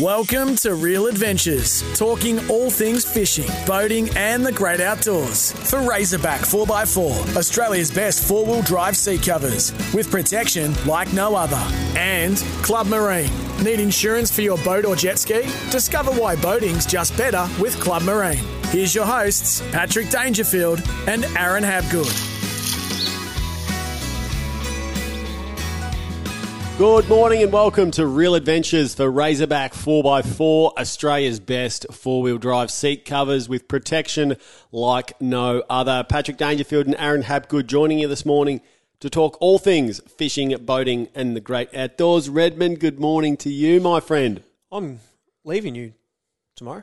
Welcome to Real Adventures, talking all things fishing, boating, and the great outdoors. For Razorback 4x4, Australia's best four wheel drive seat covers, with protection like no other. And Club Marine. Need insurance for your boat or jet ski? Discover why boating's just better with Club Marine. Here's your hosts, Patrick Dangerfield and Aaron Habgood. Good morning and welcome to Real Adventures for Razorback 4x4, Australia's best four wheel drive seat covers with protection like no other. Patrick Dangerfield and Aaron Hapgood joining you this morning to talk all things fishing, boating, and the great outdoors. Redmond, good morning to you, my friend. I'm leaving you tomorrow.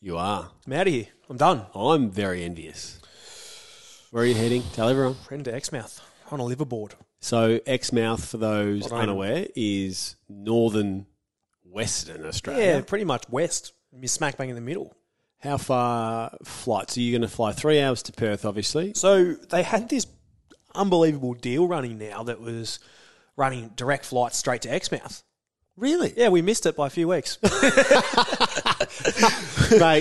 You are. I'm out of here. I'm done. I'm very envious. Where are you heading? Tell everyone. Heading to Exmouth on a liveaboard. So, Exmouth, for those unaware, is northern Western Australia. Yeah, pretty much west. You're smack bang in the middle. How far flights? Are you going to fly three hours to Perth, obviously? So they had this unbelievable deal running now that was running direct flights straight to Exmouth. Really? Yeah, we missed it by a few weeks. Mate,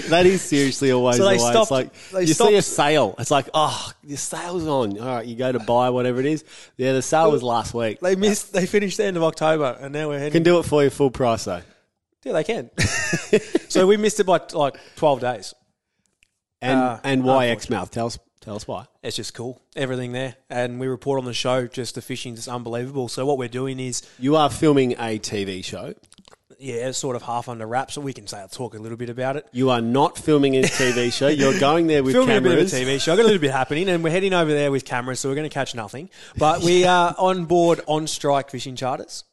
that is seriously always So the they way. stopped- it's like they you see a sale. It's like, oh, the sale's on. All right, you go to buy whatever it is. Yeah, the sale was last week. they missed. They finished the end of October, and now we're heading. Can do it for you full price though. Yeah, they can. so we missed it by like twelve days. And Uh, and why unfortunately. Exmouth? Tell us tell us why. It's just cool, everything there, and we report on the show. Just the fishing is unbelievable. So what we're doing is You are filming a TV show. yeah, it's sort of half under wraps, so we can say I'll talk a little bit about it. You are not filming a TV show. You're going there with Filming cameras. a bit of a TV show. I've got a little bit happening, and we're heading over there with cameras, so we're going to catch nothing. But we are on board on strike fishing charters.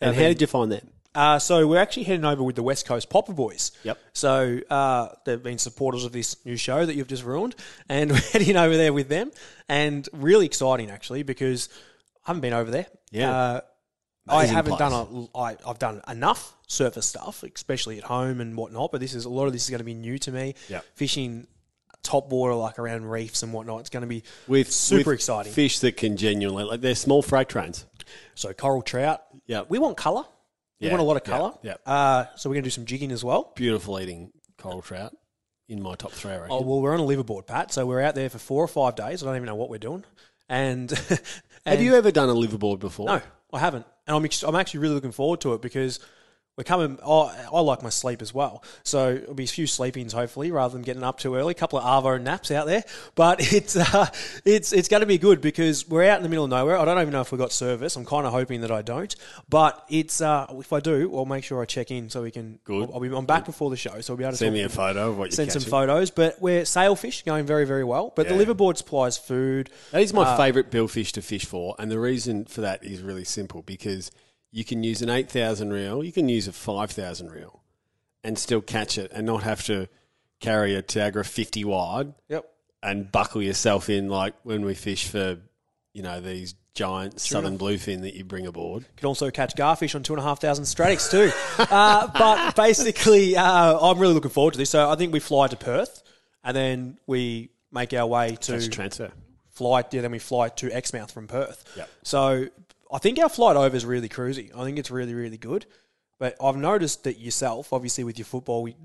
And um, how did you find that? Uh, so we're actually heading over with the West Coast Popper Boys. Yep. So uh, they've been supporters of this new show that you've just ruined, and we're heading over there with them, and really exciting actually because I haven't been over there. Yeah. Uh, I haven't place. done a, I, I've done enough surface stuff, especially at home and whatnot. But this is a lot of this is going to be new to me. Yep. Fishing top water like around reefs and whatnot. It's going to be With super with exciting. Fish that can genuinely like they're small freight trains. So coral trout. Yeah. We want colour. We Yeah, want a lot of colour. yeah. Uh, so we're going to do some jigging as well. Beautiful eating coral trout in my top three. I reckon. Oh well, we're on a liveaboard, Pat. So we're out there for four or five days. I don't even know what we're doing. And, Have you ever done a liveaboard before? No, I haven't. And I'm ex- I'm actually really looking forward to it because we're coming. Oh, I like my sleep as well. So it'll be a few sleepings hopefully, rather than getting up too early. A couple of arvo naps out there, but it's uh, it's it's going to be good because we're out in the middle of nowhere. I don't even know if we got service. I'm kind of hoping that I don't, but it's uh, if I do, I'll make sure I check in so we can. Good. I'll, I'll be, I'm back before the show, so we'll be able to Send me a photo of what you're Send some photos, but we're sailfish going very, very well. But Yeah. the liveaboard supplies food. That is my Uh, favourite billfish to fish for, and the reason for that is really simple because you can use an eight thousand reel, you can use a five thousand reel, and still catch it, and not have to carry a Tiagra fifty wide Yep. and buckle yourself in like when we fish for, you know, these giant southern bluefin that you bring aboard. You can also catch garfish on two and a half thousand Stradic too. uh, but basically, uh, I'm really looking forward to this. So I think we fly to Perth, and then we make our way to That's transfer. fly. Yeah, then we fly to Exmouth from Perth. Yep. So I think our flight over is really cruisy. I think it's really, really good. But I've noticed that yourself, obviously with your football, we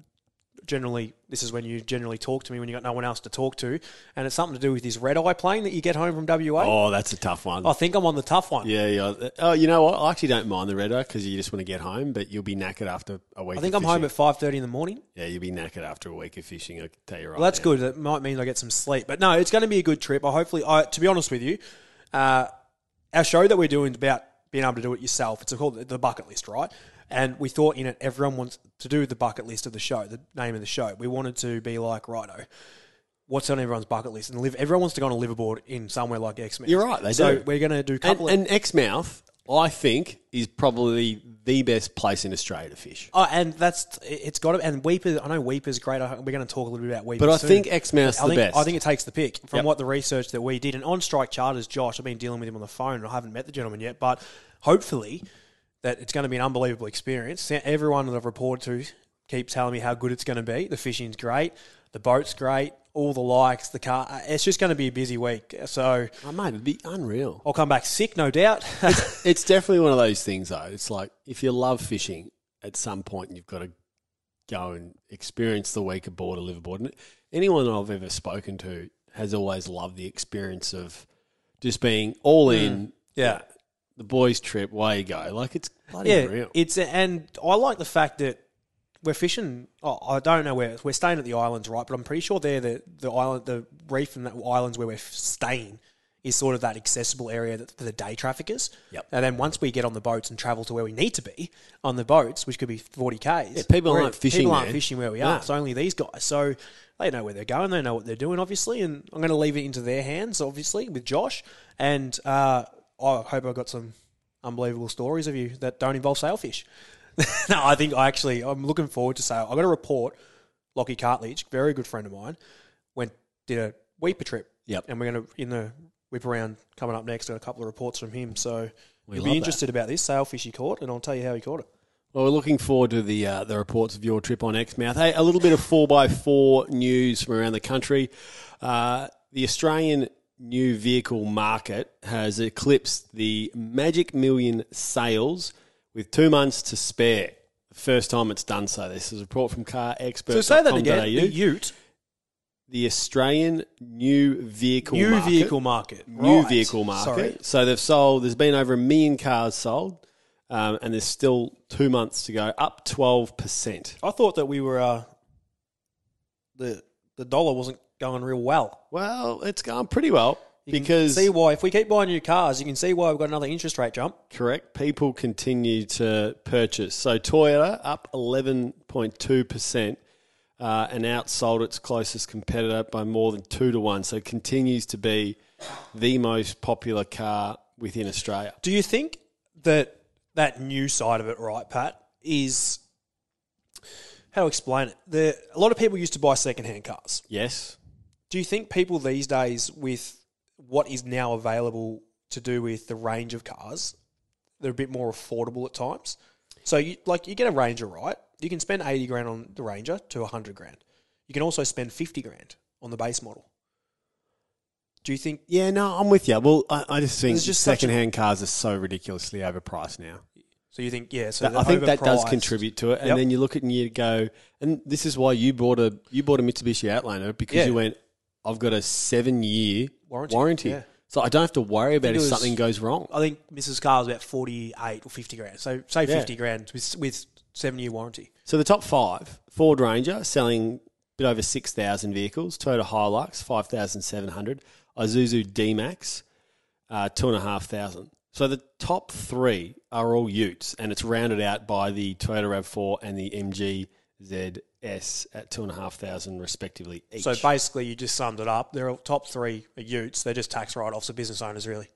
generally this is when you generally talk to me when you got no one else to talk to, and it's something to do with this red eye plane that you get home from WA. Oh, that's a tough one. I think I'm on the tough one. Yeah, yeah. Oh, you know what? I actually don't mind the red eye because you just want to get home, but you'll be knackered after a week. I think I'm home at five thirty in the morning. Yeah, you'll be knackered after a week of fishing. I can tell you right. Well, that's now. good. That might mean I get some sleep. But no, it's going to be a good trip. I hopefully, I, to be honest with you, uh, our show that we're doing is about being able to do it yourself. It's called the bucket list, right? And we thought in it, everyone wants to do the bucket list of the show, the name of the show. We wanted to be like, righto, what's on everyone's bucket list? And live. Everyone wants to go on a liveaboard in somewhere like Exmouth. You're right, they so do. we're going to do a And, couple of. and Exmouth, I think, is probably the best place in Australia to fish. Oh, and that's it's got to. And Weipa, I know Weipa's great. I- We're going to talk a little bit about Weipa, But I soon. think I the think, best. I think it takes the pick from Yep. what the research that we did. And on strike charters, Josh, I've been dealing with him on the phone. and I haven't met the gentleman yet, but hopefully that it's going to be an unbelievable experience. Everyone that I've reported to keep telling me how good it's going to be. The fishing's great, the boat's great, all the likes, the car. Uh, it's just going to be a busy week. So Oh, mate, it'd be unreal. I'll come back sick, no doubt. It's definitely one of those things, though. It's like if you love fishing at some point you've got to go and experience the week aboard a liveaboard. And anyone I've ever spoken to has always loved the experience of just being all mm, in. Yeah. The boys' trip, way you go. Like it's bloody Yeah, real. it's and I like the fact that we're fishing. Oh, I don't know where we're staying at the islands, right? But I'm pretty sure they're the the island, the reef and the islands where we're staying is sort of that accessible area that, for the day traffickers. Yep. And then once we get on the boats and travel to where we need to be on the boats, which could be 40 k's, Yeah, people aren't fishing People aren't there. fishing where we No. are. It's only these guys. So they know where they're going. They know what they're doing, obviously. And I'm going to leave it into their hands, obviously, with Josh. And uh, I hope I've got some unbelievable stories of you that don't involve sailfish. no, I think I actually I'm looking forward to sail. I got a report. Lockie Cartledge, very good friend of mine, went did a Weipa trip. Yep. And we're going to in the whip around coming up next. Got a couple of reports from him. So We you'll be interested about this sailfish he caught, and I'll tell you how he caught it. Well, we're looking forward to the uh, the reports of your trip on Exmouth. Hey, a little bit of four x four news from around the country. Uh, the Australian new vehicle market has eclipsed the magic million sales with two months to spare. The first time it's done so. This is a report from Car Expert. So say that again. The Ute, The Australian new vehicle new market, vehicle market, new Right. vehicle market. Sorry. So they've sold. There's been over a million cars sold, um, and there's still two months to go. Up twelve percent. I thought that we were uh, the the dollar wasn't going real well. Well, it's going pretty well You because see why if we keep buying new cars, you can see why we've got another interest rate jump. correct people continue to purchase. So Toyota up eleven point two percent. Uh, and outsold its closest competitor by more than two to one. So it continues to be the most popular car within Australia. Do you think that that new side of it, right, Pat, is how to explain it? The, a lot of people used to buy secondhand cars. Yes, Do you think people these days, with what is now available to do with the range of cars, they're a bit more affordable at times? So, you, like, you get a Ranger, right? You can spend 80 grand on the Ranger to 100 grand. You can also spend 50 grand on the base model. Do you think Yeah, no, I'm with you. Well, I, I just think just such a- secondhand cars are so ridiculously overpriced now. so? You think yeah? So That- I think that does contribute to it. And Yep. then you look at and you go, and this is why you bought a you bought a Mitsubishi Outlander because Yeah. you went, I've got a seven year Warranty, warranty, yeah. so I don't have to worry about if was- something goes wrong. I think Mrs. Car was about 48 or 50 grand. So say Yeah. 50 grand with, with seven year warranty. So the top five: Ford Ranger selling a bit over six thousand vehicles, Toyota Hilux five thousand seven hundred, Isuzu D Max uh, two and a half thousand. So the top three are all Utes, and it's rounded out by the Toyota Rav Four and the MG ZS at two and a half thousand respectively each. So basically, you just summed it up. They're top three are utes. They're just tax write offs of business owners, really.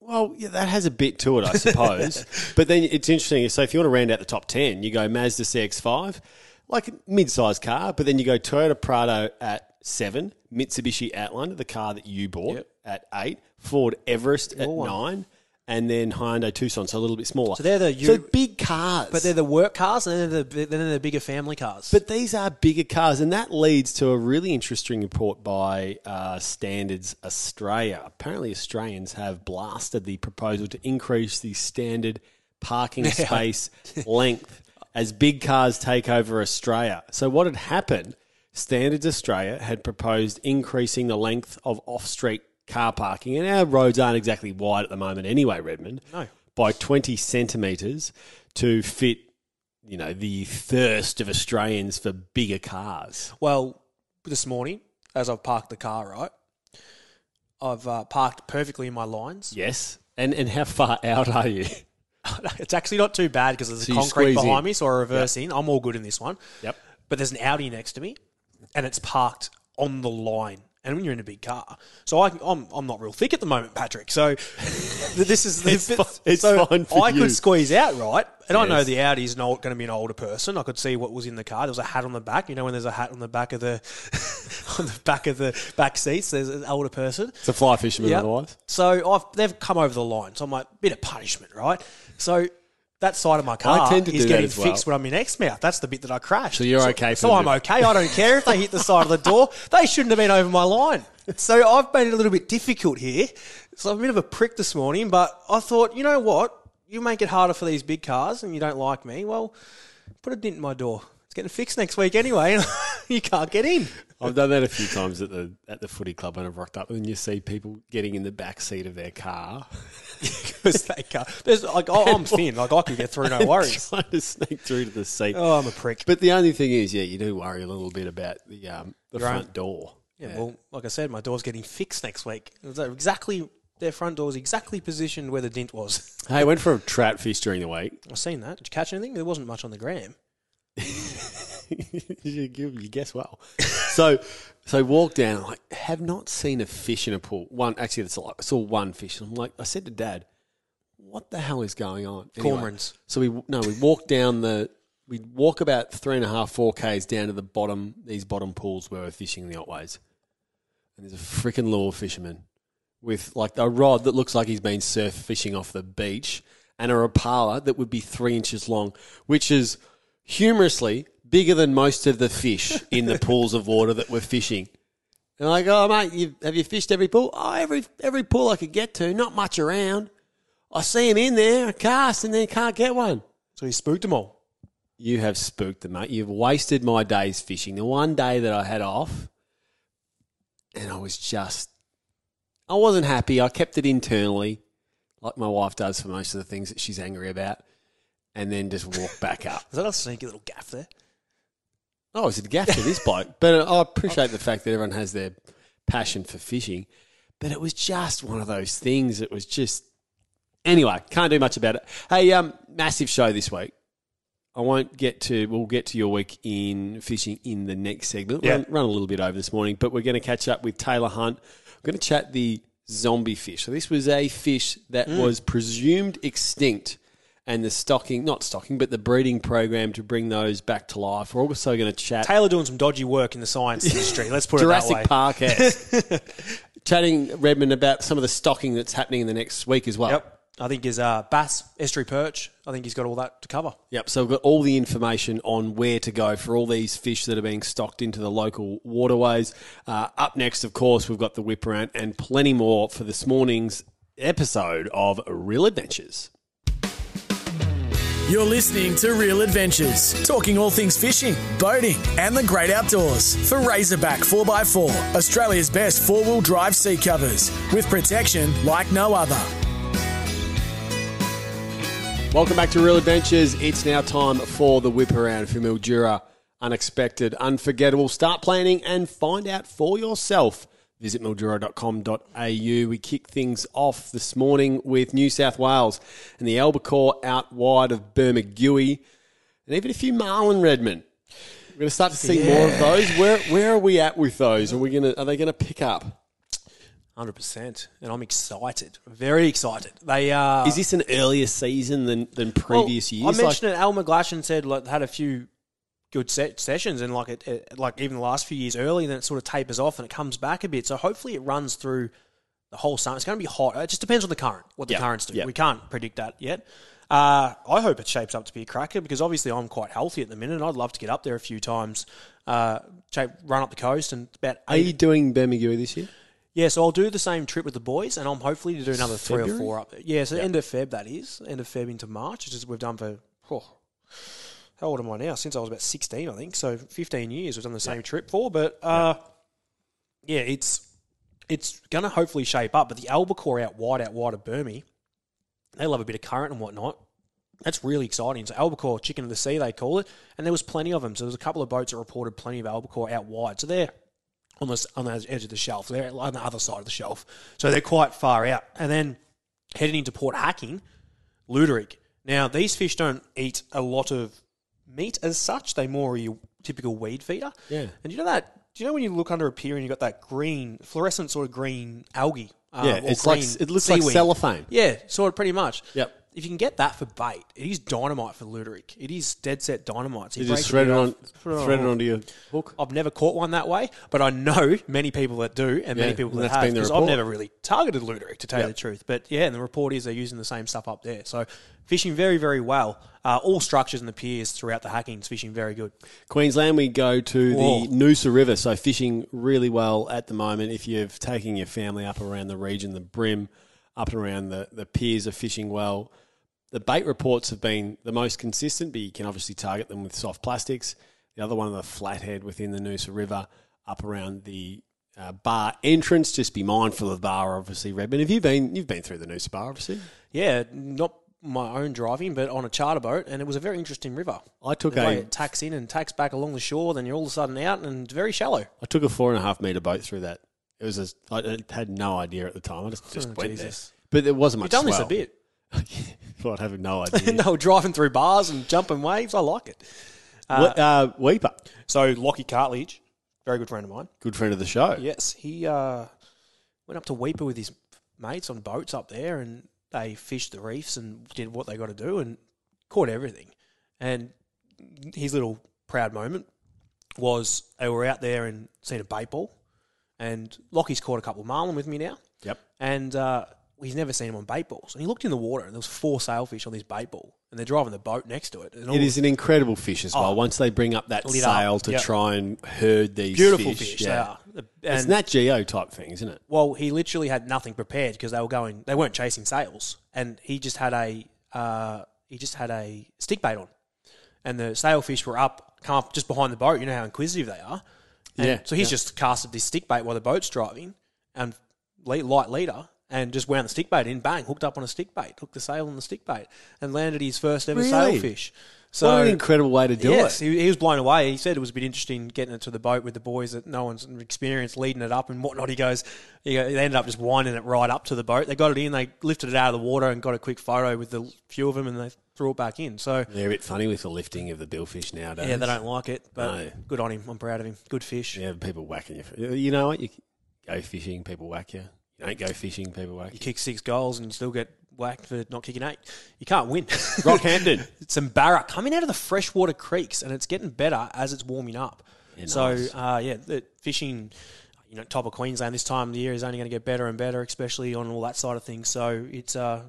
Well, yeah, that has a bit to it, I suppose. but then it's interesting. So if you want to round out the top 10, you go Mazda CX5, like a mid-sized car, but then you go Toyota Prado at 7, Mitsubishi Outlander, the car that you bought, Yep. at 8, Ford Everest at one. 9, and then Hyundai Tucson, so a little bit smaller. So they're the So big cars. But they're the work cars and they're the, then they're the bigger family cars. But these are bigger cars, and that leads to a really interesting report by uh, Standards Australia. Apparently, Australians have blasted the proposal to increase the standard parking space length as big cars take over Australia. So, what had happened? Standards Australia had proposed increasing the length of off street car parking, and our roads aren't exactly wide at the moment anyway, Redmond. No. By 20 centimetres to fit you know, the thirst of Australians for bigger cars. well, this morning, as I've parked the car, right, I've uh, parked perfectly in my lines. Yes. And and how far out are you? it's actually not too bad because there's So you concrete squeeze behind in. me, so I reverse in. I'm all good in this one. Yep. But there's an Audi next to me, and it's parked on the line. And when you're in a big car, so I, I'm I'm not real thick at the moment, Patrick. So this is It's bit- fi- it's so fine for I you. could squeeze out right, and I know Yes. the Audi's not going to be an older person. I could see what was in the car. There was a hat on the back. You know when there's a hat on the back of the on the back of the back seats. There's an older person. It's a fly fisherman Yep. otherwise. So I've they've come over the line. So I'm like, bit of punishment, right? So that side of my car tend to is getting well. fixed when I'm in Exmouth. That's the bit that I crashed. So you're okay for So I'm bit- okay. I don't care if they hit the side of the door. They shouldn't have been over my line. So I've made it a little bit difficult here. So I'm a bit of a prick this morning, but I thought, you know what? You make it harder for these big cars and you don't like me. Well, put a dint in my door. It's getting fixed next week anyway. you can't get in. I've done that a few times at the at the footy club when I've rocked up and you see people getting in the back seat of their car. Because they can't. There's like oh, I'm thin. Like I could get through, no worries. trying to sneak through to the seat. Oh, I'm a prick. But the only thing is, yeah, you do worry a little bit about the um, the Your own- front door. Yeah, well, like I said, my door's getting fixed next week. Exactly their front door was exactly positioned where the dint was. Hey, I went for a trout fish during the week. I've seen that. Did you catch anything? There wasn't much on the gram. you, give- you guess well. so, so walk down. Like, have not seen a fish in a pool. One actually, it's like I saw one fish. I'm like, I said to Dad, "What the hell is going on?" Anyway, Cormorants. So we no, we walk down the. We walk about three and a half, four k's down to the bottom. These bottom pools where we're fishing in the Otways, and there's a freaking lure fisherman with like a rod that looks like he's been surf fishing off the beach, and a rapala that would be three inches long, which is humorously bigger than most of the fish in the pools of water that we're fishing. And I'm like, oh mate, you, have you fished every pool? Oh, every every pool I could get to, not much around. I see him in there, I cast, and then can't get one. So you spooked them all. You have spooked them, mate. You've wasted my days fishing. The one day that I had off, and I was just, I wasn't happy. I kept it internally, like my wife does for most of the things that she's angry about, and then just walked back up. Is that a sneaky little gaff there? Oh, it's a gaff for this bloke. But I appreciate the fact that everyone has their passion for fishing. But it was just one of those things. It was just. Anyway, can't do much about it. Hey, um, massive show this week. I won't get to. We'll get to your week in fishing in the next segment. Yeah. Run, run a little bit over this morning, but we're going to catch up with Taylor Hunt. We're going to chat the zombie fish. So this was a fish that was presumed extinct, and the stocking, not stocking, but the breeding program to bring those back to life. We're also going to chat Taylor doing some dodgy work in the science industry. Let's put Jurassic it that way. Jurassic Park. Chatting Redmond about some of the stocking that's happening in the next week as well. Yep. I think his uh, bass, estuary perch. I think he's got all that to cover. Yep. So we've got all the information on where to go for all these fish that are being stocked into the local waterways. Uh, up next, of course, we've got the whip around and plenty more for this morning's episode of Real Adventures. You're listening to Real Adventures, talking all things fishing, boating, and the great outdoors. For Razorback 4x4, Australia's best four wheel drive seat covers, with protection like no other. Welcome back to Real Adventures. It's now time for the whip around for Mildura. Unexpected, unforgettable. Start planning and find out for yourself. Visit mildura.com.au. We kick things off this morning with New South Wales and the albacore out wide of Bermagui and even a few marlin Redmond. We're going to start to see more of those. Where where are we at with those? Are we going to are they going to pick up? Hundred percent, and I'm excited, very excited. They uh, Is this an earlier season than than well, previous years? I Like- mentioned it. Al McGlashan said like had a few good set sessions, and like it, it, like even the last few years early, then it sort of tapers off and it comes back a bit. So hopefully it runs through the whole summer. It's going to be hot. It just depends on the current, what the Yeah, currents do. yeah. We can't predict that yet. Uh, I hope it shapes up to be a cracker because obviously I'm quite healthy at the minute. and I'd love to get up there a few times, uh, shape, run up the coast, and about Are eight you doing Bermagui this year? Yeah, so I'll do the same trip with the boys, and I'm hopefully to do another three or four up there. Yeah, so end of Feb that is, end of Feb into March, which is we've done for. Oh, how old am I now? Since I was about 16, I think. So 15 years we've done the same trip for. But uh, yeah, it's it's going to hopefully shape up. But the albacore out wide, out wide of Burmy, they love a bit of current and whatnot. That's really exciting. So albacore, chicken of the sea, they call it, and there was plenty of them. So there's a couple of boats that reported plenty of albacore out wide. So they're on the on the edge of the shelf. They're on the other side of the shelf, so they're quite far out. And then heading into Port Hacking, Luderick. Now these fish don't eat a lot of meat as such. They more are your typical weed feeder. Yeah. And you know that? Do you know when you look under a pier and you got that green fluorescent sort of green algae? uh, Yeah, it's like it looks like seaweed? cellophane. Yeah, sort of pretty much. Yep. If you can get that for bait, it is dynamite for Luderick. It is dead set dynamite. So You just thread it on, it thread it onto your hook. I've never caught one that way, but I know many people that do, and many Yeah, people and that that's have. been the Because I've report. never really targeted Luderick, to tell you the truth. But yeah, and the report is they're using the same stuff up there. So fishing very, very well. Uh, all structures and the piers throughout the hackings, fishing very good. Queensland, we go to Whoa. the Noosa River, so fishing really well at the moment. If you're taking your family up around the region, the bream, up and around the, the piers are fishing well. the bait reports have been the most consistent, but you can obviously target them with soft plastics. The other one, the flathead within the Noosa River, up around the uh, bar entrance. Just be mindful of the bar, obviously, Redmond. Have you been? You've been through the Noosa Bar, obviously. Yeah, not my own driving, but on a charter boat, and it was a very interesting river. I took The way a it tacks in and tacks back along the shore, then you're all of a sudden out and it's very shallow. I took a four and a half meter boat through that. It was a, I had no idea at the time. I just just Oh, went Jesus. there, but there wasn't much. You've much. done this a bit. I'd have no idea. they were driving through bars and jumping waves. I like it. What, uh, Weipa, So Lockie Cartledge, very good friend of mine. good friend of the show. Yes, he uh, went up to Weipa with his mates on boats up there, and they fished the reefs and did what they got to do and caught everything. And his little proud moment was they were out there and seen a bait ball, and Lockie's caught a couple of marlin with me now, Yep. and uh, he's never seen him on bait balls. And he looked in the water, and there was four sailfish on this bait ball, and they're driving the boat next to it. And all It is an incredible fish as well. Oh. Once they bring up that Lit up, sail to yep. try and herd these beautiful fish, fish. yeah. They are. It's And- Nat Geo type thing, isn't it? Well, he literally had nothing prepared because they were going. They weren't chasing sails, and he just had a uh, he just had a stick bait on, and the sailfish were up, come up just behind the boat. You know how inquisitive they are. And Yeah, So he's yeah. just casted this stick bait while the boat's driving, and light leader, and just wound the stick bait in. Bang, hooked up on a stick bait, hooked the sail on the stick bait, and landed his first ever Really? sailfish. So what an incredible way to do yes, it. he, he was blown away. He said it was a bit interesting getting it to the boat with the boys that no one's experienced leading it up and whatnot. He goes, he, they ended up just winding it right up to the boat. They got it in, they lifted it out of the water and got a quick photo with the few of them, and they threw it back in. So They're a bit funny with the lifting of the billfish nowadays. yeah, they don't like it, but No. good on him. I'm proud of him. Good fish. Yeah, people whacking you. You know what? You go fishing, people whack you. You don't go fishing, people whack You you. kick six goals and you still get whacked for not kicking eight. You can't win. Rockhampton. some barra coming out of the freshwater creeks, and it's getting better as it's warming up. Yeah, so, nice. uh, yeah, the fishing, you know, top of Queensland this time of the year is only going to get better and better, especially on all that side of things. So it's uh,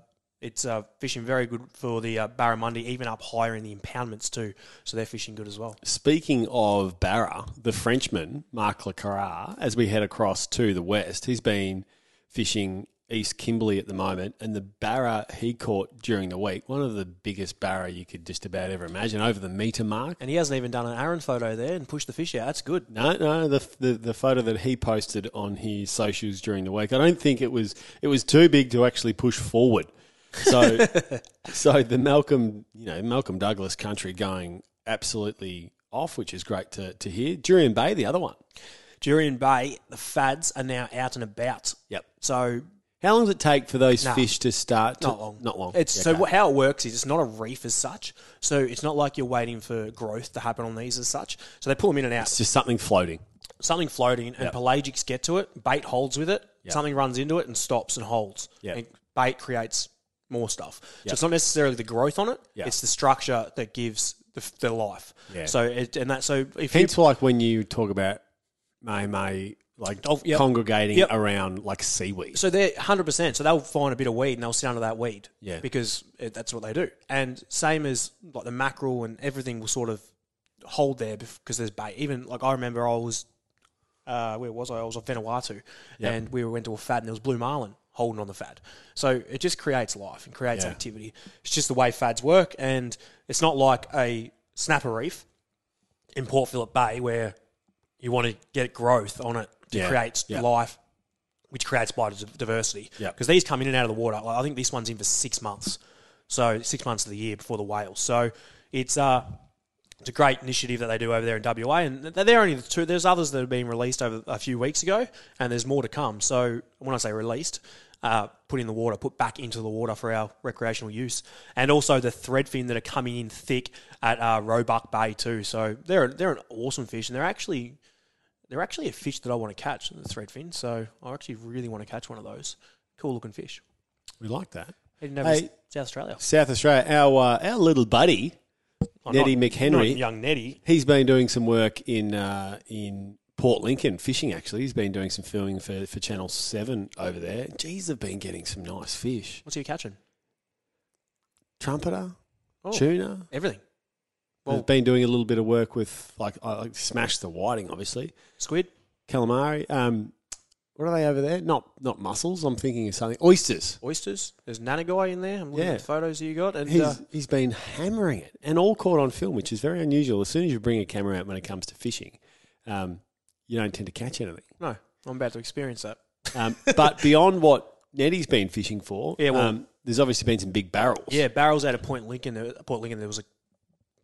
it's uh, fishing very good for the uh, barramundi, even up higher in the impoundments too. So they're fishing good as well. Speaking of Barra, the Frenchman, Marc Lecarra, as we head across to the west, he's been fishing East Kimberley at the moment, and the Barra he caught during the week, one of the biggest Barra you could just about ever imagine, over the metre mark. And he hasn't even done an Aaron photo there and pushed the fish out. That's good. No, no, the, the the photo that he posted on his socials during the week, I don't think it was it was too big to actually push forward. So, so the Malcolm, you know, Malcolm Douglas country going absolutely off, which is great to to hear. Jurien Bay, the other one. Jurien Bay, the fads are now out and about. Yep. So How long does it take for those No. fish to start? To, Not long. Not long. It's Yeah, so wh- how it works is it's not a reef as such. So it's not like you're waiting for growth to happen on these as such. So they pull them in and out. It's just something floating. Something floating and pelagics get to it. Bait holds with it. Something runs into it and stops and holds. Yep. And bait creates more stuff. So it's not necessarily the growth on it. Yep. It's the structure that gives the, the life. Yeah. So it, and that so if Hence, like when you talk about mahi mahi, like Oh, yep. congregating Yep. around like seaweed. So they're hundred percent. So they'll find a bit of weed and they'll sit under that weed. Yeah. Because it, that's what they do. And same as like the mackerel and everything will sort of hold there because there's bait. Even like I remember I was, uh, where was I? I was on Vanuatu, Yep. and we went to a fat, and there was blue marlin holding on the fad. So it just creates life and creates Yeah. activity. It's just the way fads work, and it's not like a snapper reef in Port Phillip Bay where you want to get growth on it to Yeah. create Yeah. life, which creates biodiversity. Yeah. Because these come in and out of the water. Like, I think this one's in for six months, so six months of the year before the whales. So it's uh, it's a great initiative that they do over there in WA, and they're only the two. There's others that have been released over a few weeks ago, and there's more to come. So when I say released, uh, put in the water, put back into the water for our recreational use, and also the threadfin that are coming in thick at uh, Roebuck Bay too. So they're they're an awesome fish, and they're actually they're actually a fish that I want to catch, the threadfin. So I actually really want to catch one of those. Cool looking fish. We like that. Heading over Hey. South Australia. South Australia, our uh, our little buddy Oh, Nettie not- McHenry. not young Nettie. He's been doing some work in uh, in Port Lincoln fishing. Actually, he's been doing some filming for, for Channel Seven over there. Geez, they've been getting some nice fish. What's he catching? Trumpeter, Oh, tuna. everything. Well, Well- been doing a little bit of work with like I like smash the whiting, obviously Squid. calamari. Um, what are they over there? Not not mussels. I'm thinking of something. Oysters. Oysters. There's Nannygai in there. I'm looking Yeah. at the photos you got. And He's uh, he's been hammering it, and all caught on film, which is very unusual. As soon as you bring a camera out when it comes to fishing, um, you don't tend to catch anything. no, I'm about to experience that. Um, but beyond what Nettie's been fishing for, Yeah, well- um, there's obviously been some big barrels. Yeah, barrels out of Point Lincoln. there- Point Lincoln, there was a,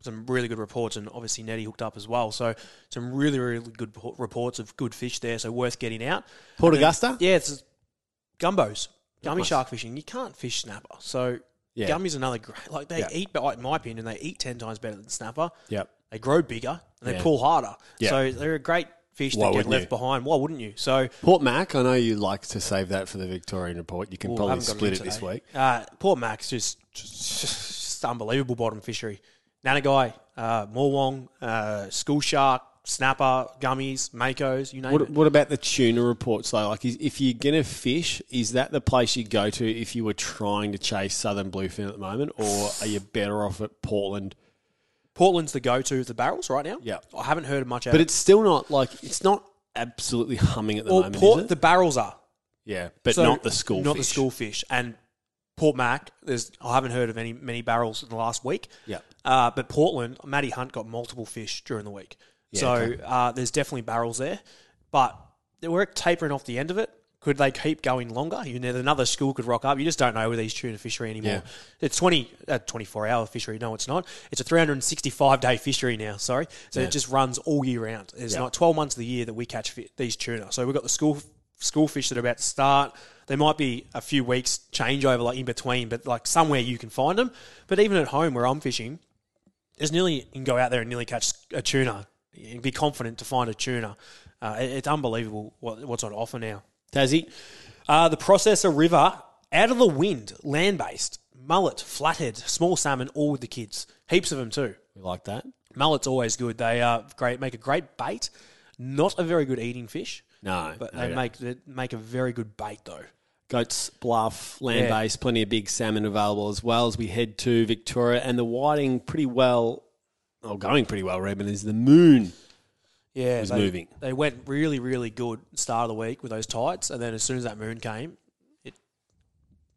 some really good reports, and obviously Nettie hooked up as well. So some really, really good reports of good fish there. So worth getting out. Port Augusta. Yeah, it's gumbos, gummy Nice. shark fishing. You can't fish snapper. So Yeah. gummies another great. Like they Yeah. eat, in my opinion, they eat ten times better than snapper. Yep. They grow bigger and they Yeah. pull harder. Yeah. So they're a great fish Why that get left you? behind. Why wouldn't you? So Port Mac. I know you like to save that for the Victorian report. You can Ooh, probably split it this week. Uh, Port Mac's just, just, just unbelievable bottom fishery. Nannygai, uh, Morwong, uh, school shark, snapper, gummies, makos, you name What, it. what about the tuna reports though? Like, is, if you're gonna fish, is that the place you go to if you were trying to chase southern bluefin at the moment, or are you better off at Portland? Portland's the go-to of the barrels right now. Yeah. I haven't heard much But of it's still not like it's not absolutely humming at the well, moment, Port, is it? the barrels are. yeah, but So, not the school. Not the school fish. And Port Mac, there's I haven't heard of any many barrels in the last week. Yeah. Uh, but Portland, Matty Hunt got multiple fish during the week. Yeah, so okay. uh, there's definitely barrels there. But we're tapering off the end of it. Could they keep going longer? You know, another school could rock up. You just don't know with these tuna fishery anymore. Yeah. It's 20, uh, 24 hour fishery. No, it's not. It's a 365 day fishery now. Sorry. So Yeah. it just runs all year round. There's Yeah. not 12 months of the year that we catch fi- these tuna. So we've got the school school fish that are about to start. There might be a few weeks changeover like in between, but like somewhere you can find them. But even at home where I'm fishing, there's nearly you can go out there and nearly catch a tuna. You can be confident to find a tuna. Uh, it- it's unbelievable what, what's on offer now. Tassie. Uh, the Prosser River, out of the wind, land based, mullet, flathead, small salmon, all with the kids. Heaps of them too. We like that. Mullet's always good. They are great, make a great bait. Not a very good eating fish, No, but no, they no. make they make a very good bait though. Goats Bluff, land based, plenty of big salmon available as well as we head to Victoria. And the whiting pretty well, oh, going pretty well, Reuben, is the moon. Yeah, was they, moving. They went really, really good start of the week with those tides, and then as soon as that moon came, it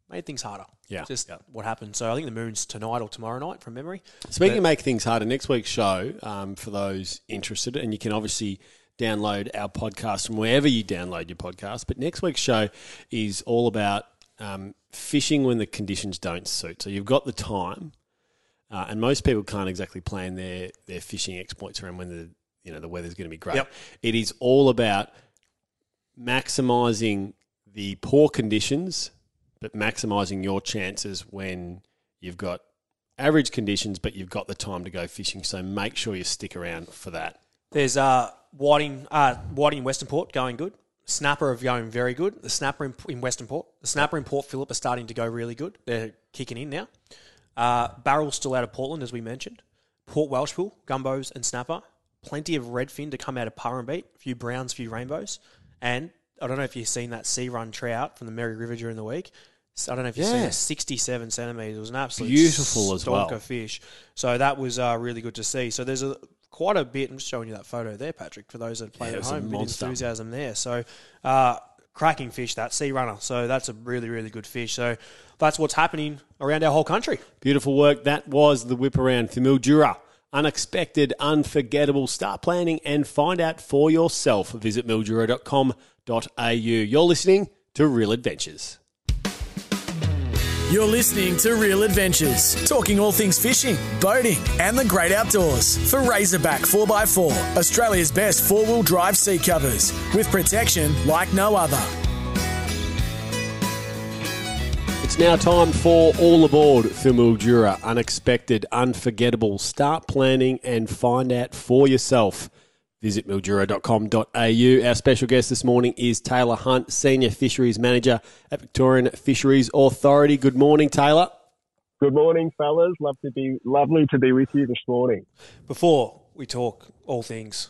made things harder. Yeah, just yeah. what happened. So I think the moon's tonight or tomorrow night, from memory. Speaking of make things harder, next week's show, um, for those interested, and you can obviously download our podcast from wherever you download your podcast, but next week's show is all about um, fishing when the conditions don't suit. So you've got the time, uh, and most people can't exactly plan their, their fishing exploits around when the you know the weather's going to be great. Yep. It is all about maximizing the poor conditions, but maximizing your chances when you've got average conditions, but you've got the time to go fishing. So make sure you stick around for that. There's uh, Whiting, uh, Whiting in Western Port going good. Snapper are going very good. The snapper in, in Western Port, the snapper in Port Phillip are starting to go really good. They're kicking in now. Uh, barrel's still out of Portland, as we mentioned. Port Welshpool, gumbos and snapper. Plenty of redfin to come out of Purrumbete. A few browns, a few rainbows. And I don't know if you've seen that sea run trout from the Merri River during the week. I don't know if you've seen Yeah. it. 67 centimetres. It was an absolute Beautiful as well. fish. So that was uh, really good to see. So there's a quite a bit. I'm just showing you that photo there, Patrick, for those that play Yeah, at was a home. Bit monster. enthusiasm there. So uh, cracking fish, that sea runner. So that's a really really good fish. So that's what's happening around our whole country. Beautiful work. That was the whip around for Mildura. Unexpected, unforgettable. Start planning and find out for yourself. Visit mildura.com.au. You're listening to Real Adventures. You're listening to Real Adventures, talking all things fishing, boating, and the great outdoors for Razorback 4x4, Australia's best four wheel drive seat covers with protection like no other. It's now time for All Aboard for Mildura. Unexpected, unforgettable. Start planning and find out for yourself. Visit mildura.com.au. Our special guest this morning is Taylor Hunt, Senior Fisheries Manager at Victorian Fisheries Authority. Good morning, Taylor. Good morning, fellas. Love to be lovely to be with you this morning. Before we talk all things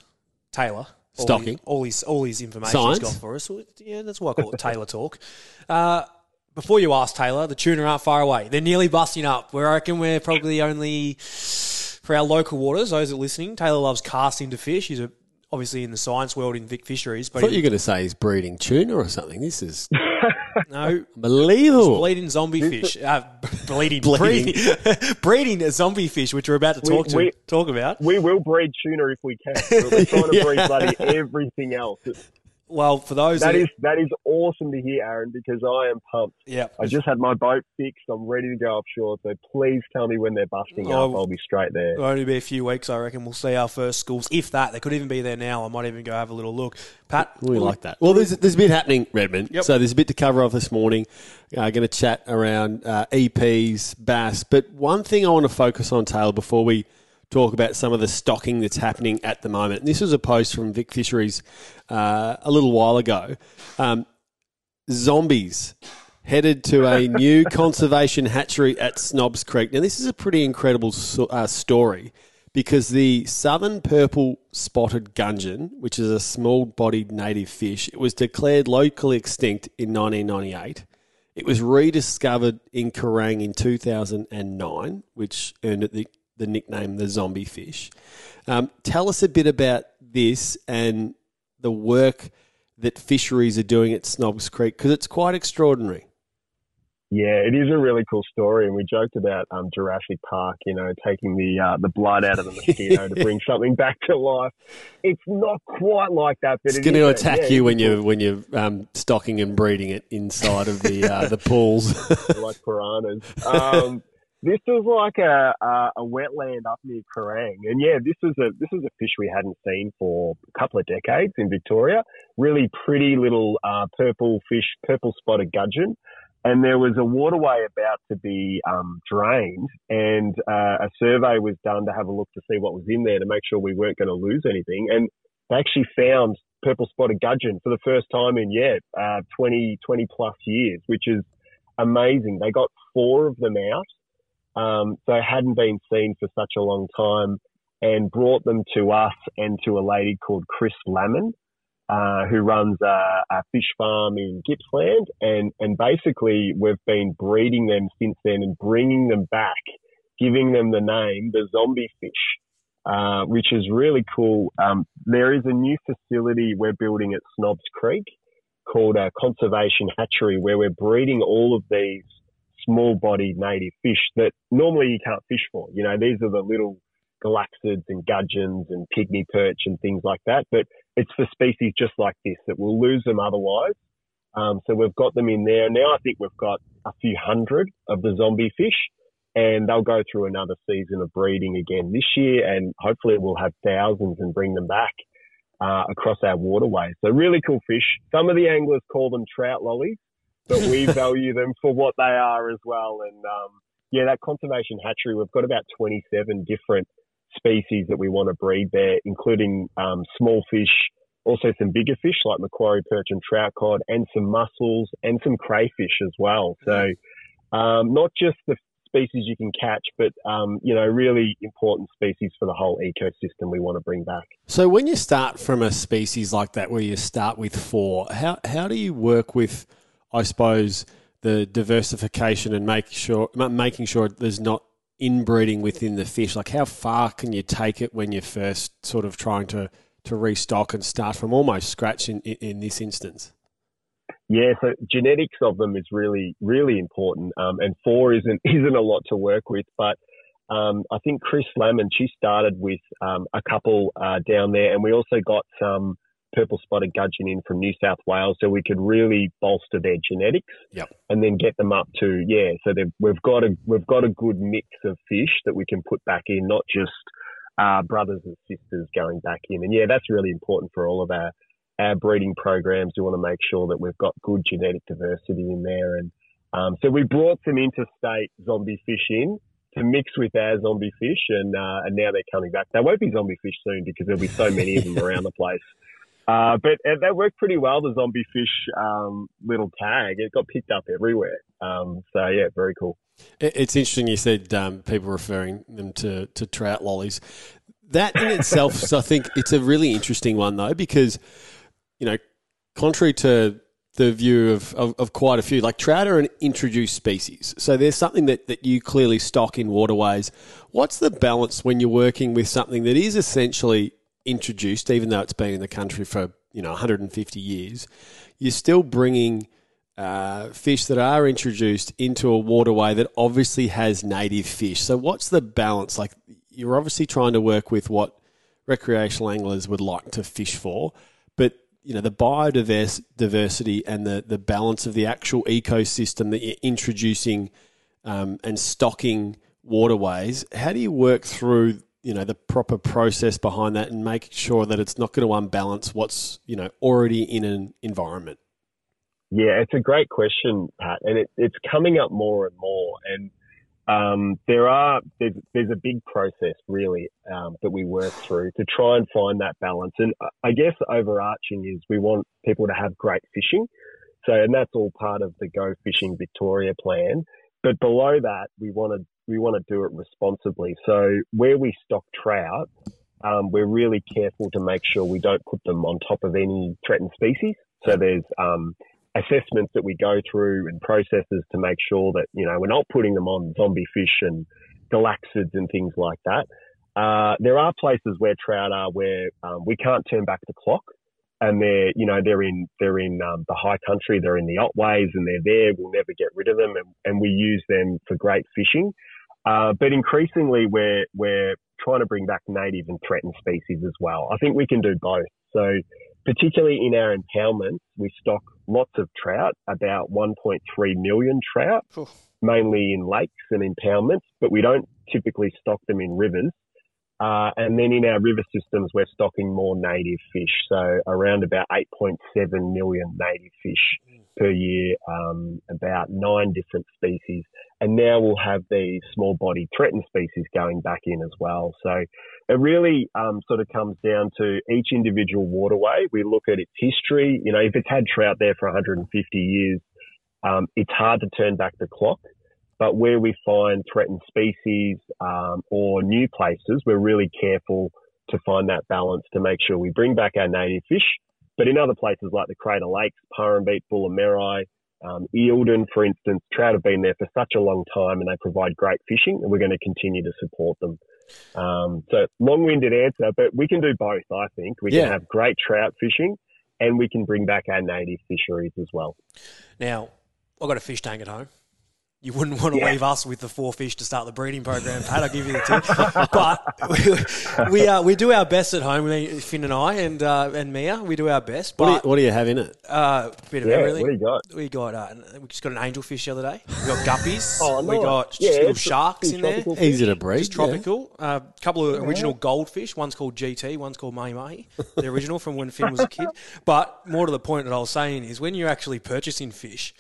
Taylor. all Stocking. his- All his, all his information Science. he's got for us. Yeah, that's why I call it Taylor talk. Uh, before you ask Taylor, the tuna aren't far away. They're nearly busting up. We reckon we're probably only for our local waters. Those that are listening, Taylor loves casting to fish. He's a obviously in the science world in Vic Fisheries, I but thought you were going to say he's breeding tuna or something. This is no, unbelievable. bleeding zombie fish, uh, bleeding, Bleeding. breeding, breeding a zombie fish, which we're about to We- talk to we- talk about. We will breed tuna if we can. We're trying to breed bloody everything else. Well, for those That is that is awesome to hear, Aaron, because I am pumped. yeah, I just had my boat fixed. I'm ready to go offshore. So please tell me when they're busting Oh. up. I'll be straight there. It'll only be a few weeks, I reckon. We'll see our first schools, if that. They could even be there now. I might even go have a little look. Pat, We like that. Well, there's, there's a bit happening, Redmond. Yep. So there's a bit to cover off this morning. Uh, going to chat around uh, EPs, bass. But one thing I want to focus on, Taylor, before we talk about some of the stocking that's happening at the moment. And this was a post from Vic Fisheries uh, a little while ago. Um, zombies headed to a new conservation hatchery at Snobs Creek. Now, this is a pretty incredible so- uh, story because the southern purple spotted gudgeon, which is a small bodied native fish, it was declared locally extinct in 1998. It was rediscovered in Kerrang in 2009, which earned it the, the nickname the zombie fish. Um, tell us a bit about this and the work that fisheries are doing at Snobs Creek because it's quite extraordinary. Yeah, it is a really cool story, and we joked about um, Jurassic Park, you know, taking the uh, the blood out of the mosquito to bring something back to life. It's not quite like that, but It's it going to attack yeah, you when you're when you're um, stocking and breeding it inside of the uh, the pools. like piranhas. Um, this was like a, a a wetland up near Kerrang, and yeah, this was a this was a fish we hadn't seen for a couple of decades in Victoria. Really pretty little uh, purple fish, purple spotted gudgeon. And there was a waterway about to be um, drained, and uh, a survey was done to have a look to see what was in there to make sure we weren't going to lose anything. And they actually found purple spotted gudgeon for the first time in yeah, uh, 20, 20 plus years, which is amazing. They got four of them out, um, so hadn't been seen for such a long time, and brought them to us and to a lady called Chris Lamon, uh, who runs a, a fish farm in Gippsland, and and basically we've been breeding them since then and bringing them back, giving them the name the zombie fish. Uh, which is really cool. Um, there is a new facility we're building at Snobs Creek called a conservation hatchery where we're breeding all of these small bodied native fish that normally you can't fish for. You know, these are the little galaxiids and gudgeons and pygmy perch and things like that. But it's for species just like this that we'll lose them otherwise. Um, so we've got them in there. Now I think we've got a few hundred of the zombie fish and they'll go through another season of breeding again this year and hopefully we'll have thousands and bring them back uh, across our waterways. So really cool fish. Some of the anglers call them trout lollies, but we value them for what they are as well. And um, yeah, that conservation hatchery, we've got about 27 different species that we want to breed there, including um, small fish, also some bigger fish like Macquarie perch and trout cod, and some mussels and some crayfish as well. So um, not just the species you can catch, but um, you know, really important species for the whole ecosystem we want to bring back. So when you start from a species like that, where you start with four, how how do you work with, I suppose, the diversification and make sure making sure there's not inbreeding within the fish? Like how far can you take it when you're first sort of trying to to restock and start from almost scratch in in, in this instance? Yeah, so genetics of them is really, really important. Um, and four isn't isn't a lot to work with, but um, I think Chris Lemon, she started with um, a couple uh, down there, and we also got some purple spotted gudgeon in from New South Wales, so we could really bolster their genetics. Yep. And then get them up to yeah. So they've- we've got a we've got a good mix of fish that we can put back in, not just uh, brothers and sisters going back in. And yeah, that's really important for all of our our breeding programs. We want to make sure that we've got good genetic diversity in there. And um, so we brought some interstate zombie fish in to mix with our zombie fish, and uh, and now they're coming back. They won't be zombie fish soon because there'll be so many of them around the place. Uh, but uh, that worked pretty well. The zombie fish um, little tag it got picked up everywhere. Um, so yeah, very cool. It's interesting you said um, people referring them to, to trout lollies. That in itself, so I think it's a really interesting one though, because, you know, contrary to the view of, of, of quite a few, like trout are an introduced species. So there's something that, that you clearly stock in waterways. What's the balance when you're working with something that is essentially introduced, even though it's been in the country for you know 150 years, you're still bringing uh, fish that are introduced into a waterway that obviously has native fish. So what's the balance? Like you're obviously trying to work with what recreational anglers would like to fish for, but you know the biodiversity and the the balance of the actual ecosystem that you're introducing um, and stocking waterways. How do you work through you know the proper process behind that and make sure that it's not going to unbalance what's you know already in an environment? Yeah, it's a great question, Pat, and it, it's coming up more and more. And um, there are there's, there's a big process really um, that we work through to try and find that balance. And I guess overarching is we want people to have great fishing. So, and that's all part of the Go Fishing Victoria plan. But below that, we want to we want to do it responsibly. So where we stock trout, um, we're really careful to make sure we don't put them on top of any threatened species. So there's um, assessments that we go through and processes to make sure that you know we're not putting them on zombie fish and galaxiids and things like that. Uh, there are places where trout are where um, we can't turn back the clock, and they're you know they're in they're in um, the high country, they're in the otways, and they're there. We'll never get rid of them, and, and we use them for great fishing. Uh, but increasingly, we're we're trying to bring back native and threatened species as well. I think we can do both. So, particularly in our impoundments, we stock lots of trout, about 1.3 million trout, mainly in lakes and impoundments, but we don't typically stock them in rivers. Uh, and then in our river systems, we're stocking more native fish. So around about 8.7 million native fish per year, um, about nine different species. And now we'll have these small bodied threatened species going back in as well. So it really um, sort of comes down to each individual waterway. We look at its history. You know, if it's had trout there for 150 years, um, it's hard to turn back the clock. But where we find threatened species um, or new places, we're really careful to find that balance to make sure we bring back our native fish but in other places like the Crater Lakes, Purrumbete, Bullen Merri, um, Eildon, for instance, trout have been there for such a long time and they provide great fishing and we're going to continue to support them. Um, so long-winded answer, but we can do both, I think. We Yeah. can have great trout fishing and we can bring back our native fisheries as well. Now, I've got a fish tank at home. You wouldn't want to Yeah. leave us with the four fish to start the breeding program, Pat. I'll give you the tip. but we we, uh, we do our best at home, Finn and I, and uh, and Mia. We do our best. What do, But you, what do you have in it? uh, bit of Yeah, everything. what do you got? We got uh, we just got an angelfish the other day. We got guppies. Oh, We got Yeah, little sharks in there. tropical fish. Easy to breed. Just tropical. A uh, couple of original goldfish. One's called GT. One's called Mahi Mahi. The original from when Finn was a kid. But more to the point that I was saying is when you're actually purchasing fish,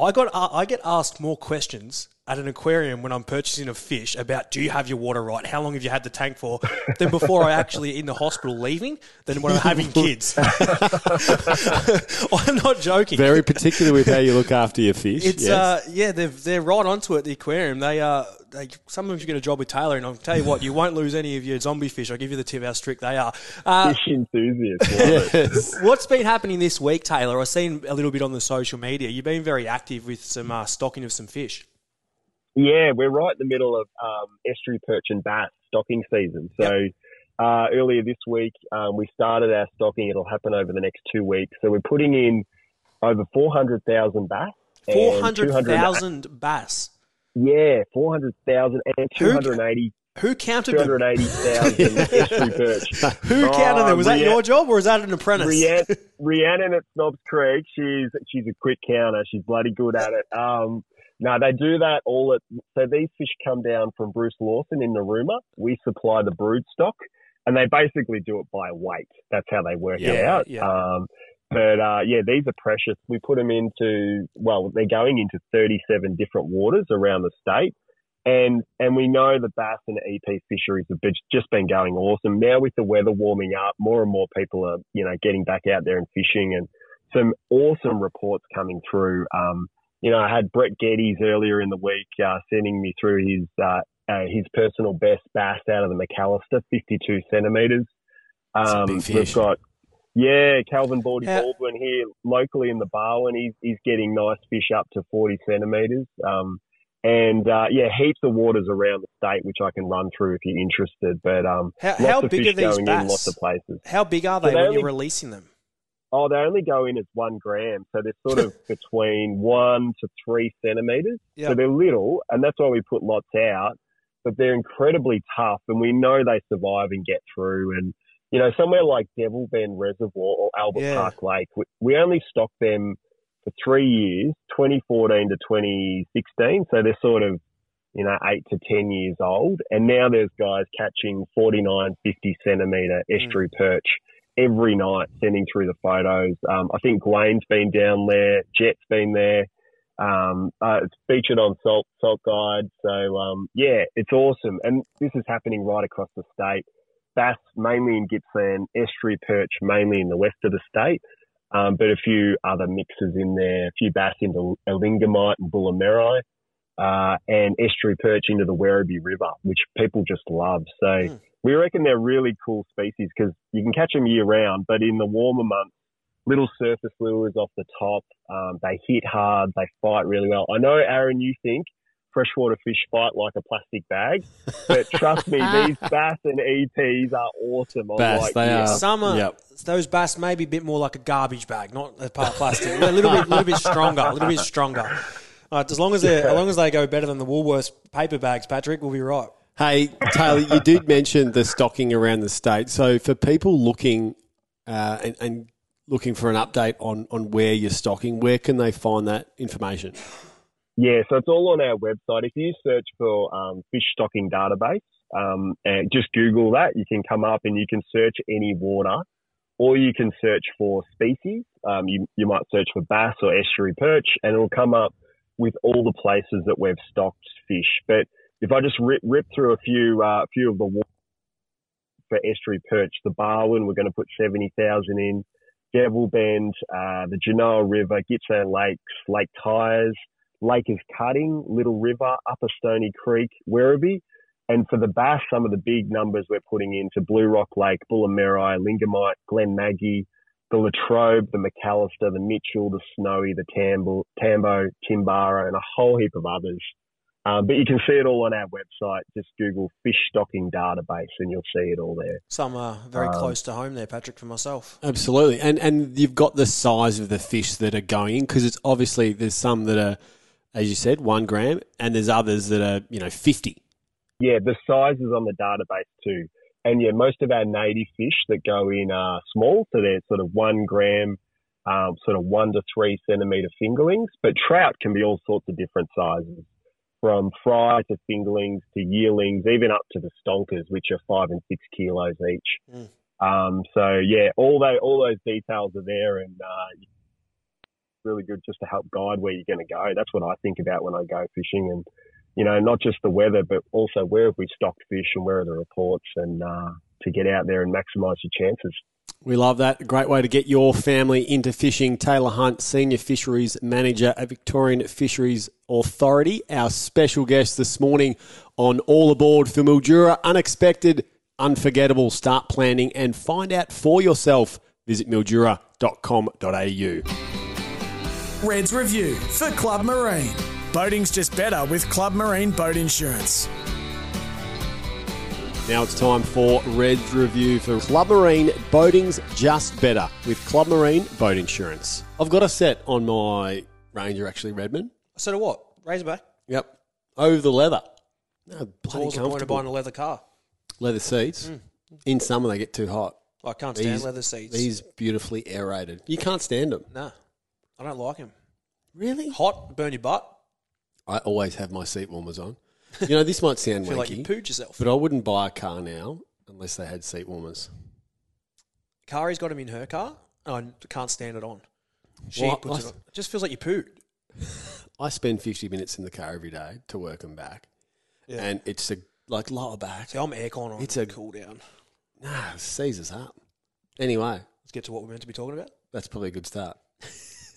I got I get asked more questions at an aquarium when I'm purchasing a fish about do you have your water right? How long have you had the tank for? Then before I actually in the hospital leaving then when I'm having kids. I'm not joking. Very particular with how you look after your fish. It's yes. uh yeah they're they're right onto it the aquarium they uh they some of you get a job with Taylor and I'll tell you what you won't lose any of your zombie fish I'll give you the tip how strict they are. Uh, Fish enthusiasts. yes. what's been happening this week Taylor? I've seen a little bit on the social media. You've been very active with some uh, stocking of some fish. Yeah, we're right in the middle of um, estuary perch and bass stocking season. So uh, earlier this week, um, we started our stocking. It'll happen over the next two weeks. So we're putting in over 400,000 bass. and Four hundred 200 thousand bass. Yeah, 400,000 and Who- 280 Who counted 280,000 estuary perch. Who counted them? Was that Rhiannon- your job or was that an apprentice? Rhiannon, Rhiannon at Snobs Creek, she's she's a quick counter. She's bloody good at it. Um, no, they do that all at. So these fish come down from Bruce Lawson in Narooma. We supply the brood stock, and they basically do it by weight. That's how they work it out. yeah. Um, but uh, yeah, these are precious. We put them into well, they're going into 37 different waters around the state. And and we know the bass and EP fisheries have just been going awesome. Now with the weather warming up, more and more people are you know getting back out there and fishing, and some awesome reports coming through. Um, you know, I had Brett Geddes earlier in the week uh, sending me through his uh, uh, his personal best bass out of the Macalister, 52 centimeters. Um, we've got yeah, Calvin Baldy How- Baldwin here locally in the Barwon. He's he's getting nice fish up to 40 centimeters. Um, And uh, yeah, heaps of waters around the state, which I can run through if you're interested. But um, How, lots how of big fish are these going bass? in, lots of places. How big are they they when only- you're releasing them? Oh, they only go in as one gram, so they're sort of between one to three centimeters. Yeah. So they're little, and that's why we put lots out. But they're incredibly tough, and we know they survive and get through. And you know, somewhere like Devil Bend Reservoir or Albert Yeah. Park Lake, we, we only stock them for three years, 2014 to 2016. So they're sort of you know eight to ten years old, and now there's guys catching 49, 50 centimeter estuary mm. perch every night sending through the photos. Um, I think Wayne's been down there, Jet's been there. Um, uh, it's featured on Salt Salt Guide. So um, yeah, it's awesome, and this is happening right across the state. Bass mainly in Gippsland, estuary perch mainly in the west of the state, um, but a few other mixes in there. A few bass into Elingamite and Bullen Merri, uh, and estuary perch into the Werribee River, which people just love. So Mm. we reckon they're really cool species because you can catch them year round, but in the warmer months, little surface lures off the top. Um, they hit hard. They fight really well. I know, Aaron, you think freshwater fish fight like a plastic bag, but trust me, these bass and ETs are awesome. on Bass, light they gear. are. Some are, Yep. those bass may be a bit more like a garbage bag, not a part of plastic. a little bit, little bit stronger, a little bit stronger. Uh, as long as they, as long as they go better than the Woolworths paper bags, Patrick, we'll be right. Hey, Taylor, you did mention the stocking around the state. So for people looking uh, and, and looking for an update on, on where you're stocking, where can they find that information? Yeah, so it's all on our website. If you search for um, fish stocking database um, and just Google that, you can come up and you can search any water, or you can search for species. Um, you you might search for bass or estuary perch, and it'll come up with all the places that we've stocked fish. But if I just rip, rip through a few uh, few of the for estuary perch, the Barwon, we're going to put seventy thousand in. Devil Bend, uh, the Genoa River, Gippsland Lakes, Lake Tyers, Lake is Cutting, Little River, Upper Stony Creek, Werribee. And for the bass, some of the big numbers we're putting into Blue Rock Lake, Bullen Merri, Lingamite, Glenmaggie, the Latrobe, the Macalister, the Mitchell, the Snowy, the Tambo, Tambo, Timbarra, and a whole heap of others. Um, but you can see it all on our website. Just Google fish stocking database and you'll see it all there. Some are very close to home there, Patrick, for myself. Absolutely. And and you've got the size of the fish that are going in because it's obviously there's some that are, as you said, one gram, and there's others that are, you know, 50. Yeah, the size is on the database too. And yeah, most of our native fish that go in are small, so they're sort of one gram, um, sort of one to three centimeter fingerlings. But trout can be all sorts of different sizes, from fry to fingerlings to yearlings, even up to the stonkers, which are five and six kilos each. Mm. Um, so yeah, all those all those details are there, and uh, really good just to help guide where you're going to go. That's what I think about when I go fishing, and you know, not just the weather, but also where have we stocked fish and where are the reports, and uh, to get out there and maximise your chances. We love that. A great way to get your family into fishing. Taylor Hunt, Senior Fisheries Manager at Victorian Fisheries Authority, our special guest this morning on All Aboard for Mildura. Unexpected, unforgettable. Start planning and find out for yourself. Visit mildura.com.au. Reds Review for Club Marine. Boating's just better with Club Marine Boat Insurance. Now it's time for Red's review for Club Marine Boating's Just Better with Club Marine Boat Insurance. I've got a set on my Ranger, actually, Redmond. So to what? Razorback. Yep. Over the leather. No, So bloody what's the point of comfortable. buying a leather car? Leather seats. Hmm. In summer, they get too hot. I can't stand These- leather seats. These beautifully aerated. You can't stand them. Nah, I don't like them. Really? Hot, burn your butt. I always have my seat warmers on. You know, this might sound Feel like you wanky, pooed yourself. but I wouldn't buy a car now unless they had seat warmers. Kari's got him in her car. Oh, I can't stand it on. She Well, puts I- it on. It just feels like you pooed. I spend 50 minutes in the car every day to work and back. And it's a, like lower back. See, I'm aircon on. It's a- cool down. Nah, seizes up. Anyway, Let's get to what we're meant to be talking about. that's probably a good start.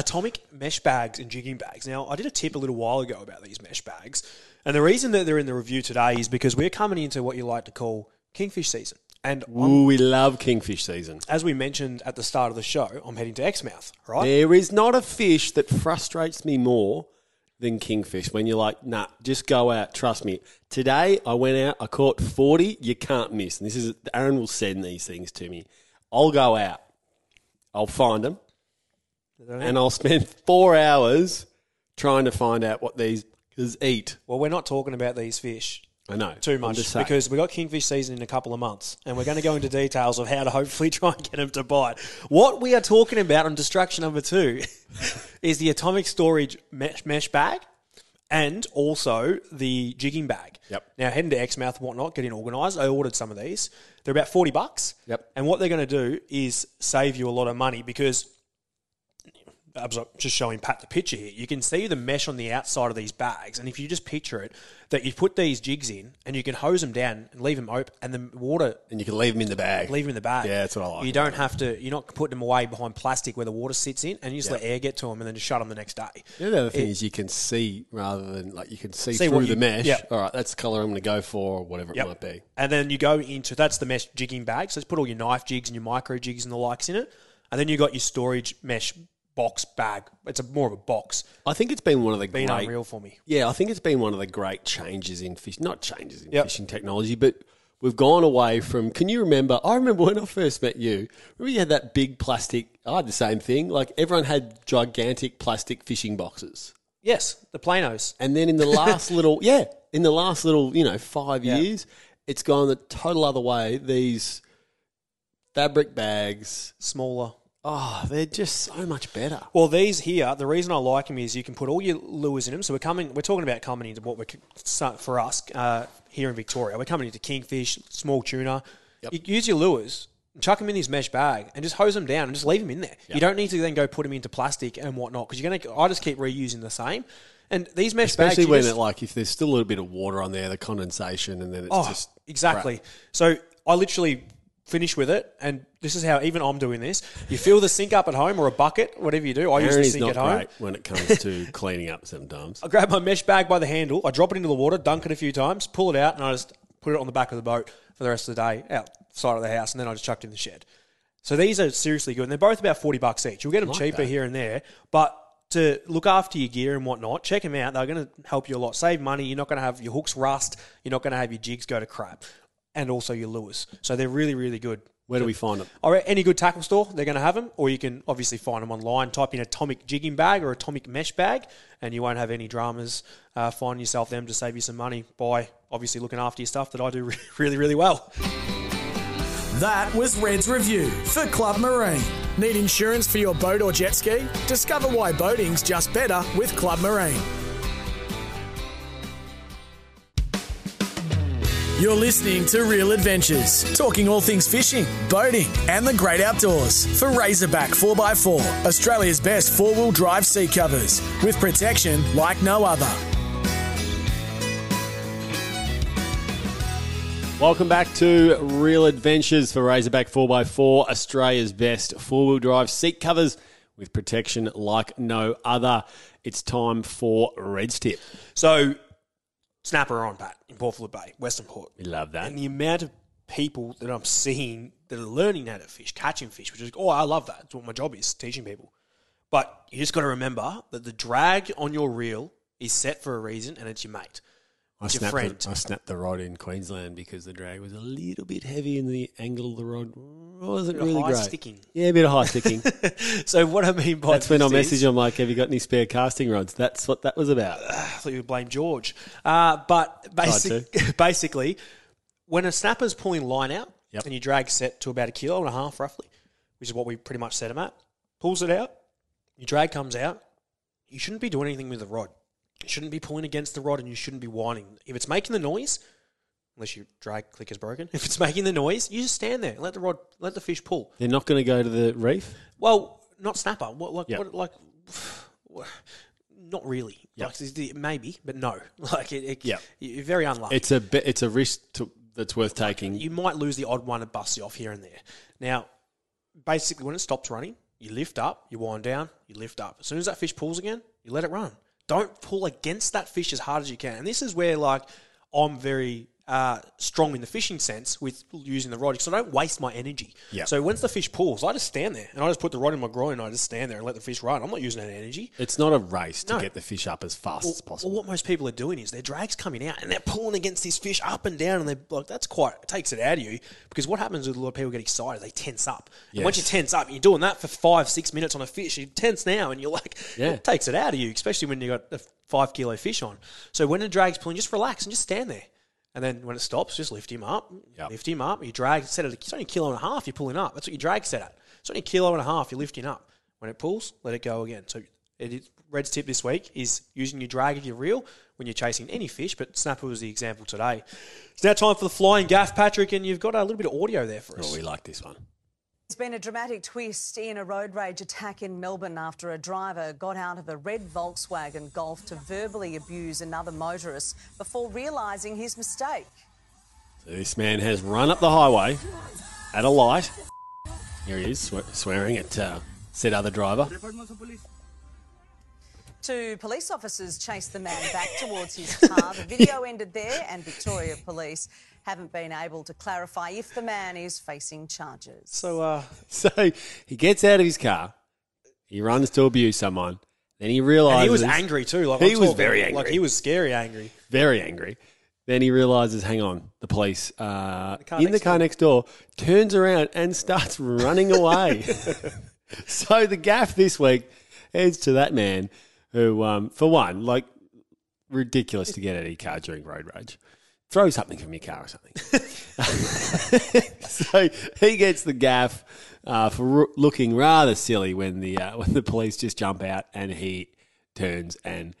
Atomic mesh bags and jigging bags. Now, I did a tip a little while ago about these mesh bags, and the reason that they're in the review today is because we're coming into what you like to call kingfish season. And Ooh, we love kingfish season. as we mentioned at the start of the show, I'm heading to Exmouth, right? There is not a fish that frustrates me more than kingfish. When you're like, nah, just go out. Trust me. Today I went out. I caught forty. You can't miss. And this is Aaron will send these things to me. I'll go out. I'll find them, and I'll spend four hours trying to find out what these is eat. Well, we're not talking about these fish I know too much because we got kingfish season in a couple of months, and we're going to go into details of how to hopefully try and get them to bite. What we are talking about on distraction number two is the atomic storage mesh, mesh bag. And also the jigging bag. Yep. Now heading to Exmouth and whatnot, getting organised. I ordered some of these. They're about forty bucks. Yep. And what they're going to do is save you a lot of money because I'm just showing Pat the picture here. You can see the mesh on the outside of these bags, and if you just picture it, that you put these jigs in, and you can hose them down and leave them open, and the water and you can leave them in the bag. leave them in the bag. Yeah, that's what I like You don't have to. You're not putting them away behind plastic where the water sits in, and you just Yeah. let air get to them, and then just shut them the next day. Yeah, The other thing It- is you can see rather than like you can see, See through what the mesh. yeah. All right, that's the color I'm going to go for, or whatever Yep. it might be. And then you go into that's the mesh jigging bag. So let's put all your knife jigs and your micro jigs and the likes in it. And then you got your storage mesh box bag. It's a more of a box. I think it's been one of the Been great. unreal for me. Yeah, I think it's been one of the great changes in fish. Not changes in Yep. fishing technology, but we've gone away from. Can you remember? I remember when I first met you. Remember you had that big plastic. I had the same thing. Like everyone had gigantic plastic fishing boxes. Yes, the planos. And then in the last little, yeah, in the last little, you know, five Yeah. years, it's gone the total other way. These fabric bags, Smaller. Oh, they're just so much better. Well, these here, the reason I like them is you can put all your lures in them. So we're coming, we're talking about coming into what we're for us uh, here in Victoria. We're coming into kingfish, small tuna. Yep. You use your lures, chuck them in this mesh bag, and just hose them down and just leave them in there. You don't need to then go put them into plastic and whatnot because you're gonna. I just keep reusing the same. And these mesh Especially bags, when just- it like if there's still a little bit of water on there, the condensation, and then it's Oh, just exactly. So I literally finish with it, and this is how even I'm doing this. You fill the sink up at home or a bucket, whatever you do. I use the sink not at home. great when it comes to cleaning up sometimes. I grab my mesh bag by the handle, I drop it into the water, dunk it a few times, pull it out, and I just put it on the back of the boat for the rest of the day outside of the house, and then I just chucked it in the shed. So these are seriously good, and they're both about forty bucks each. You'll get them Like cheaper that. here and there, but to look after your gear and whatnot, check them out. They're going to help you a lot. Save money. You're not going to have your hooks rust. You're not going to have your jigs go to crap, and also your lures. So they're really, really good. Where do we find them? All right, any good tackle store, they're going to have them, or you can obviously find them online. Type in atomic jigging bag or atomic mesh bag, and you won't have any dramas uh, finding yourself them to save you some money by obviously looking after your stuff that I do really, really well. That was Red's review for Club Marine. Need insurance for your boat or jet ski? Discover why boating's just better with Club Marine. You're listening to Real Adventures, talking all things fishing, boating, and the great outdoors for Razorback 4x4, Australia's best four wheel drive seat covers with protection like no other. Welcome back to Real Adventures for Razorback 4x4, Australia's best four wheel drive seat covers with protection like no other. It's time for Red's Tip. So, snapper on, Pat, in Port Phillip Bay, Western Port. We love that. And the amount of people that I'm seeing that are learning how to fish, catching fish, which is, oh, I love that. That's what my job is, teaching people. But you just got to remember that the drag on your reel is set for a reason and it's your mate. I snapped, friend. I snapped the rod in Queensland because the drag was a little bit heavy and the angle of the rod wasn't really high great. sticking. Yeah, a bit of high sticking. So what I mean by That's when I messaged him like, "Have you got any spare casting rods?" That's what that was about. I thought you would blame George. Uh, but basic, basically, when a snapper's pulling line out Yep. and you drag set to about a kilo and a half roughly, which is what we pretty much set him at, pulls it out, your drag comes out, you shouldn't be doing anything with the rod. You shouldn't be pulling against the rod and you shouldn't be winding. If it's making the noise, unless your drag click is broken, if it's making the noise, you just stand there and let the rod, let the fish pull. They're not going to go to the reef. Well, not snapper. What like Yep. what like? Not really. Yep. Like maybe, but no. Like it, it, Yep. you're very unlucky. It's a bit, it's a risk to, that's worth taking. you might lose the odd one and bust you off here and there. Now, basically, when it stops running, you lift up, you wind down, you lift up. As soon as that fish pulls again, you let it run. Don't pull against that fish as hard as you can. And this is where, like, I'm very uh, strong in the fishing sense with using the rod because I don't waste my energy. Yeah. So once the fish pulls, I just stand there and I just put the rod in my groin and I just stand there and let the fish run. I'm not using that energy. It's not a race to No. get the fish up as fast as Well, possible. what most people are doing is their drag's coming out and they're pulling against this fish up and down, and they're like, that's quite it takes it out of you. Because what happens with a lot of people get excited, they tense up. And once you tense up, you're doing that for five, six minutes on a fish. You tense now, and you're like, Yeah. it takes it out of you, especially when you got a five kilo fish on. So when the drag's pulling, just relax and just stand there. And then when it stops, just lift him up, Yep. lift him up. You drag set it. It's only a kilo and a half. You're pulling up. That's what your drag set at. It's only a kilo and a half. You're lifting up. When it pulls, let it go again. So it is, Red's tip this week is using your drag if you're real when you're chasing any fish, but snapper was the example today. It's now time for the flying gaff, Patrick, and you've got a little bit of audio there for oh, us. Oh, we like this one. There's been a dramatic twist in a road rage attack in Melbourne after a driver got out of a red Volkswagen Golf to verbally abuse another motorist before realising his mistake. So this man has run up the highway at a light. Here he is, swe- swearing at uh, said other driver. Two police officers chased the man back towards his car. The video ended there, and Victoria Police haven't been able to clarify if the man is facing charges. So, uh, So he gets out of his car, he runs to abuse someone, then he realizes and he was angry too. Like He I'm was talking- very angry. Like he was scary angry. very angry. Then he realizes, hang on, the police uh, car in the next car next door turns around and starts running away. so the gaff this week heads to that man who, um, for one, like ridiculous to get out of car during road rage. Throw something from your car or something. so he gets the gaff uh, for r- looking rather silly when the uh, when the police just jump out and he turns and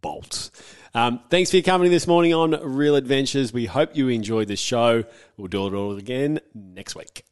bolts. Um, thanks for your company this morning on Real Adventures. We hope you enjoyed the show. We'll do it all again next week.